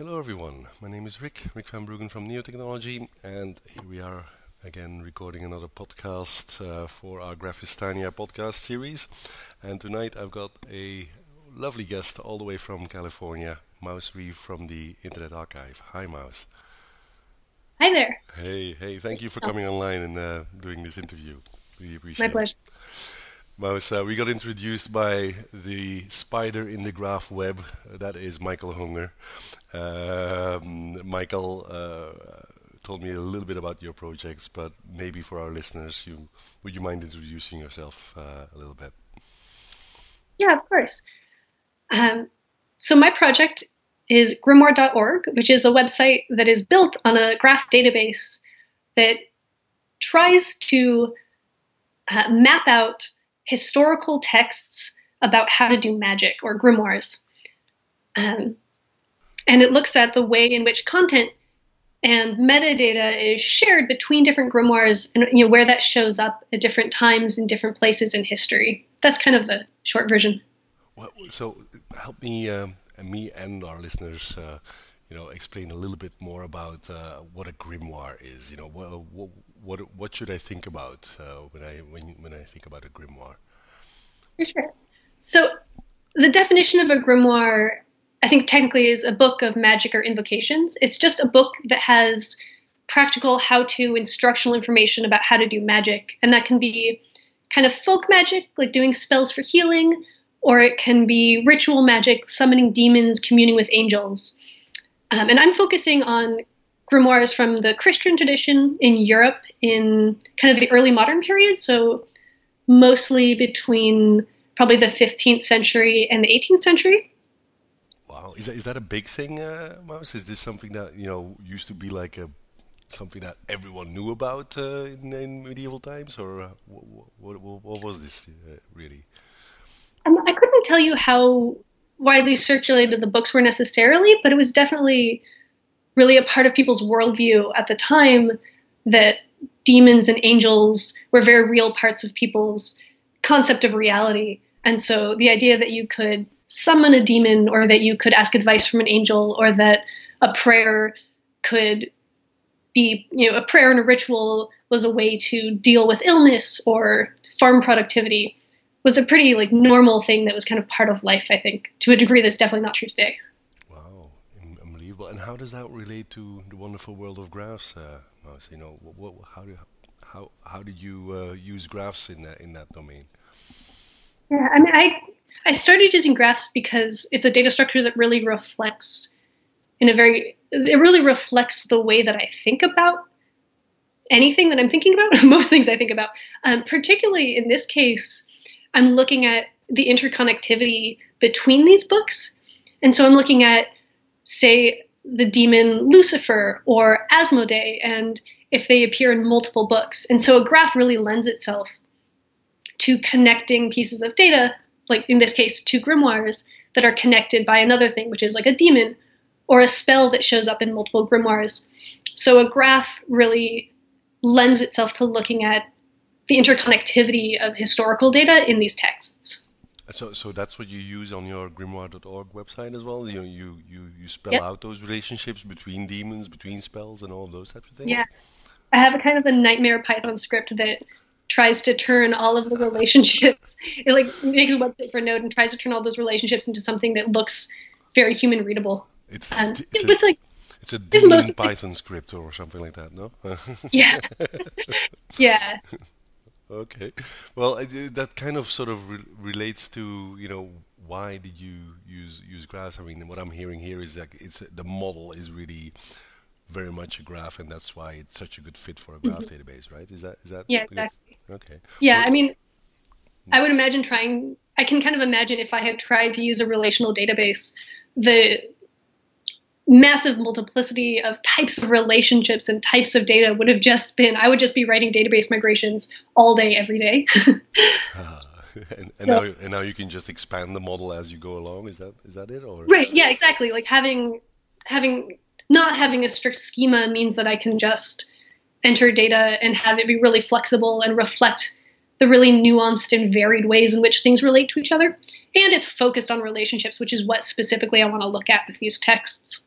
Hello, everyone. My name is Rik, Rik van Bruggen from Neo Technology, and here we are again recording another podcast uh, for our Graphistania podcast series. And tonight I've got a lovely guest all the way from California, Mouse Reeve from the Internet Archive. Hi, Mouse. Hi there. Hey, hey, thank you for coming online and uh, doing this interview. Really appreciate it. My pleasure. it. Mouse, uh, we got introduced by the spider in the graph web. That is Michael Hunger. Um, Michael uh, told me a little bit about your projects, but maybe for our listeners, you would you mind introducing yourself uh, a little bit? Yeah, of course. Um, so my project is grimoire.org, which is a website that is built on a graph database that tries to uh, map out historical texts about how to do magic or grimoires. Um, and it looks at the way in which content and metadata is shared between different grimoires and you know where that shows up at different times in different places in history. That's kind of the short version. Well, so help me, um, me and our listeners, uh, you know, explain a little bit more about uh, what a grimoire is. You know, what, what what should I think about uh, when I when when I think about a grimoire? Sure. So the definition of a grimoire I think technically is a book of magic or invocations. It's just a book that has practical how to instructional information about how to do magic. And that can be kind of folk magic, like doing spells for healing, or it can be ritual magic, summoning demons, communing with angels. Um, and I'm focusing on grimoires from the Christian tradition in Europe in kind of the early modern period, so mostly between probably the 15th century and the 18th century. Wow, is that is that a big thing, uh, Mouse? Is this something that you know used to be like a something that everyone knew about uh, in, in, medieval times, or uh, what, what, what, was this uh, really? Um, I couldn't tell you how widely circulated the books were necessarily, but it was definitely really a part of people's worldview at the time that demons and angels were very real parts of people's concept of reality. And so the idea that you could summon a demon or that you could ask advice from an angel or that a prayer could be you know a prayer and a ritual was a way to deal with illness or farm productivity was a pretty like normal thing that was kind of part of life i think to a degree that's definitely not true today unbelievable and how does that relate to the wonderful world of graphs uh, you know what, what, how do how how did you uh, use graphs in that in that domain yeah i mean i I started using graphs because it's a data structure that really reflects in a very it really reflects the way that I think about anything that I'm thinking about, most things I think about. Um, particularly in this case, I'm looking at the interconnectivity between these books. And so I'm looking at, say, the demon Lucifer or Asmodee, and if they appear in multiple books. And so a graph really lends itself to connecting pieces of data like in this case, two grimoires that are connected by another thing, which is like a demon or a spell that shows up in multiple grimoires. So a graph really lends itself to looking at the interconnectivity of historical data in these texts. So, so that's what you use on your grimoire.org website as well. You you you, you spell yep. out those relationships between demons, between spells, and all those types of things. Yeah, I have a kind of a nightmare Python script that tries to turn all of the relationships it like makes a website for node and tries to turn all those relationships into something that looks very human readable it's, um, it's, with a, like it's a demon python script or something like that no yeah yeah okay well that kind of sort of re- relates to you know why did you use use graphs i mean what i'm hearing here is that it's the model is really very much a graph, and that's why it's such a good fit for a graph mm-hmm. database, right? Is that is that? Yeah, exactly. Okay. Yeah, well, I mean, I would imagine trying. I can kind of imagine if I had tried to use a relational database, the massive multiplicity of types of relationships and types of data would have just been. I would just be writing database migrations all day, every day. uh, and, and so, now, and now you can just expand the model as you go along. Is that is that it? Or right? Yeah, exactly. Like having having not having a strict schema means that I can just enter data and have it be really flexible and reflect the really nuanced and varied ways in which things relate to each other. And it's focused on relationships, which is what specifically I want to look at with these texts.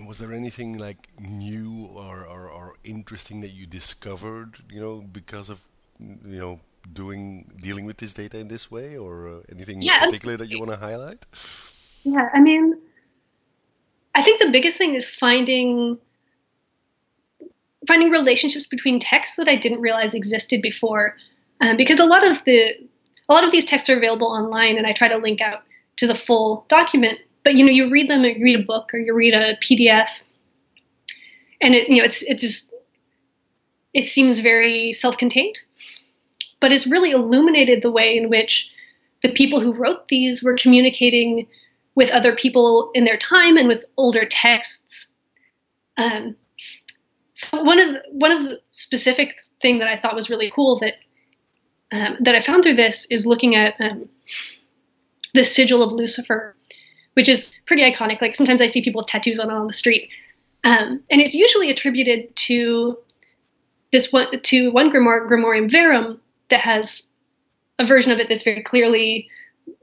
And was there anything like new or, or, or interesting that you discovered, you know, because of you know doing dealing with this data in this way, or uh, anything Yeah, particular that you want to highlight? Yeah, I mean, I think the biggest thing is finding finding relationships between texts that I didn't realize existed before, um, because a lot of the a lot of these texts are available online, and I try to link out to the full document. But you know, you read them, you read a book, or you read a PDF, and it you know it's it just it seems very self-contained, but it's really illuminated the way in which the people who wrote these were communicating with other people in their time and with older texts. Um, so one of the, one of the specific thing that I thought was really cool that um, that I found through this is looking at um, the sigil of Lucifer, which is pretty iconic. Like sometimes I see people with tattoos on on the street, um, and it's usually attributed to this one to one grimoire, Grimorium Verum, that has a version of it that's very clearly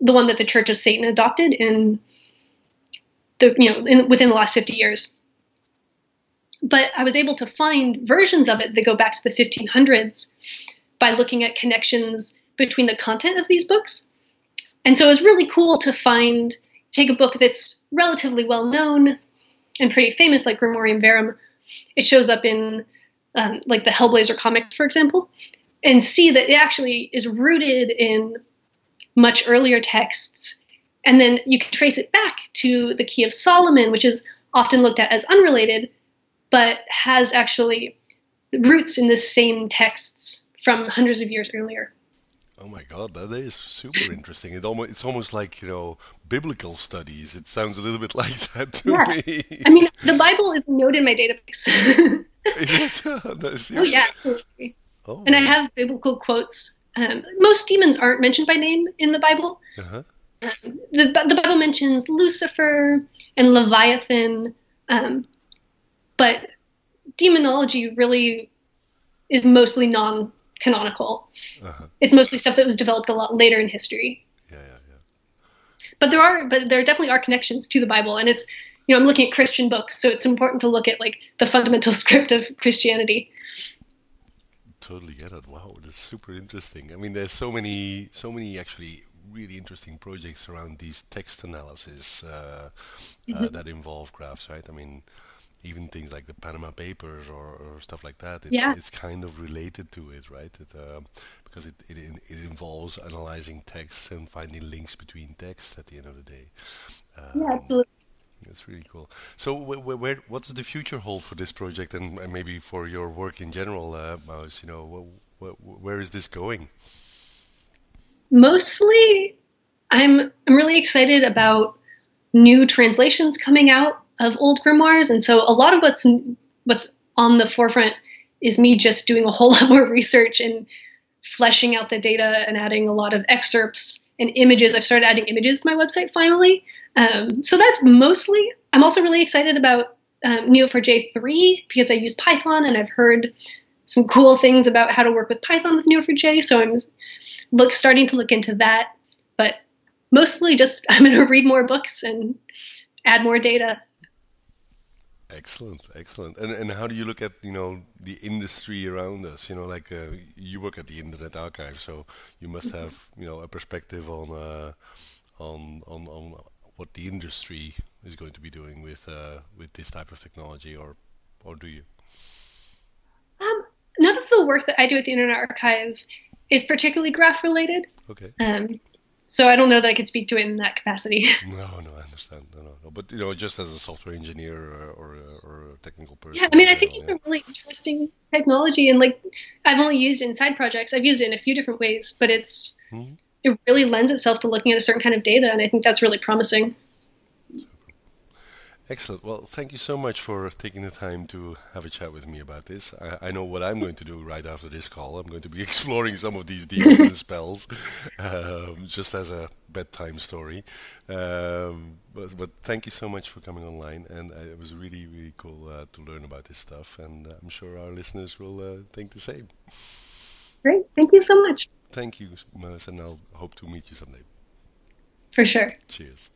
the one that the Church of Satan adopted in the you know in, within the last 50 years. But I was able to find versions of it that go back to the 1500s by looking at connections between the content of these books. And so it was really cool to find take a book that's relatively well known and pretty famous, like Grimorium Verum. It shows up in um, like the Hellblazer comics, for example, and see that it actually is rooted in much earlier texts. And then you can trace it back to the Key of Solomon, which is often looked at as unrelated, but has actually roots in the same texts from hundreds of years earlier. Oh my God, that is super interesting. It almost it's almost like you know biblical studies. It sounds a little bit like that to Yeah. me. I mean, the Bible is a note in my database. Is it? Oh, yeah. absolutely. Oh. And I have biblical quotes. Um, most demons aren't mentioned by name in the Bible. Uh-huh. Um, the, the Bible mentions Lucifer and Leviathan, um, but demonology really is mostly non canonical. Uh-huh. It's mostly stuff that was developed a lot later in history. Yeah, yeah, yeah. But there are, but there definitely are connections to the Bible, and it's, you know, I'm looking at Christian books, so it's important to look at like the fundamental script of Christianity. Totally get it. Wow, that's super interesting. I mean, there's so many, so many actually really interesting projects around these text analysis uh, uh, that involve graphs, right? I mean, even things like the Panama Papers or, or stuff like that. It's, Yeah. it's kind of related to it, right? It, uh, because it, it it involves analyzing texts and finding links between texts at the end of the day. Um, Yeah, absolutely. That's really cool. So, where, where, where what does the future hold for this project, and, and maybe for your work in general, uh, Mouse? You know, wh- wh- where is this going? Mostly, I'm I'm really excited about new translations coming out of old grimoires, and so a lot of what's what's on the forefront is me just doing a whole lot more research and fleshing out the data and adding a lot of excerpts and images. I've started adding images to my website finally. Um, so that's mostly. I'm also really excited about um, Neo4j 3 because I use Python and I've heard some cool things about how to work with Python with Neo4j. So I'm look starting to look into that. But mostly just I'm going to read more books and add more data. Excellent, excellent. And and how do you look at you know the industry around us? You know, like uh, you work at the Internet Archive, so you must have you know a perspective on uh, on on on what the industry is going to be doing with uh, with this type of technology, or or do you? Um, none of the work that I do at the Internet Archive is particularly graph related. Okay. Um, so I don't know that I could speak to it in that capacity. No, no, I understand. No, no, no. But you know, just as a software engineer or or, a- or a technical person. yeah, I mean, I think it's a really interesting technology, and like I've only used it in side projects. I've used it in a few different ways, but it's Mhm. it really lends itself to looking at a certain kind of data, and I think that's really promising. Excellent. Well, thank you so much for taking the time to have a chat with me about this. I, I know what I'm going to do right after this call. I'm going to be exploring some of these demons and spells, um, just as a bedtime story. Um, but, but thank you so much for coming online, and uh, it was really, really cool uh, to learn about this stuff. And uh, I'm sure our listeners will uh, think the same. Great, thank you so much Thank you, Mouse, and I'll hope to meet you someday. for sure. Cheers.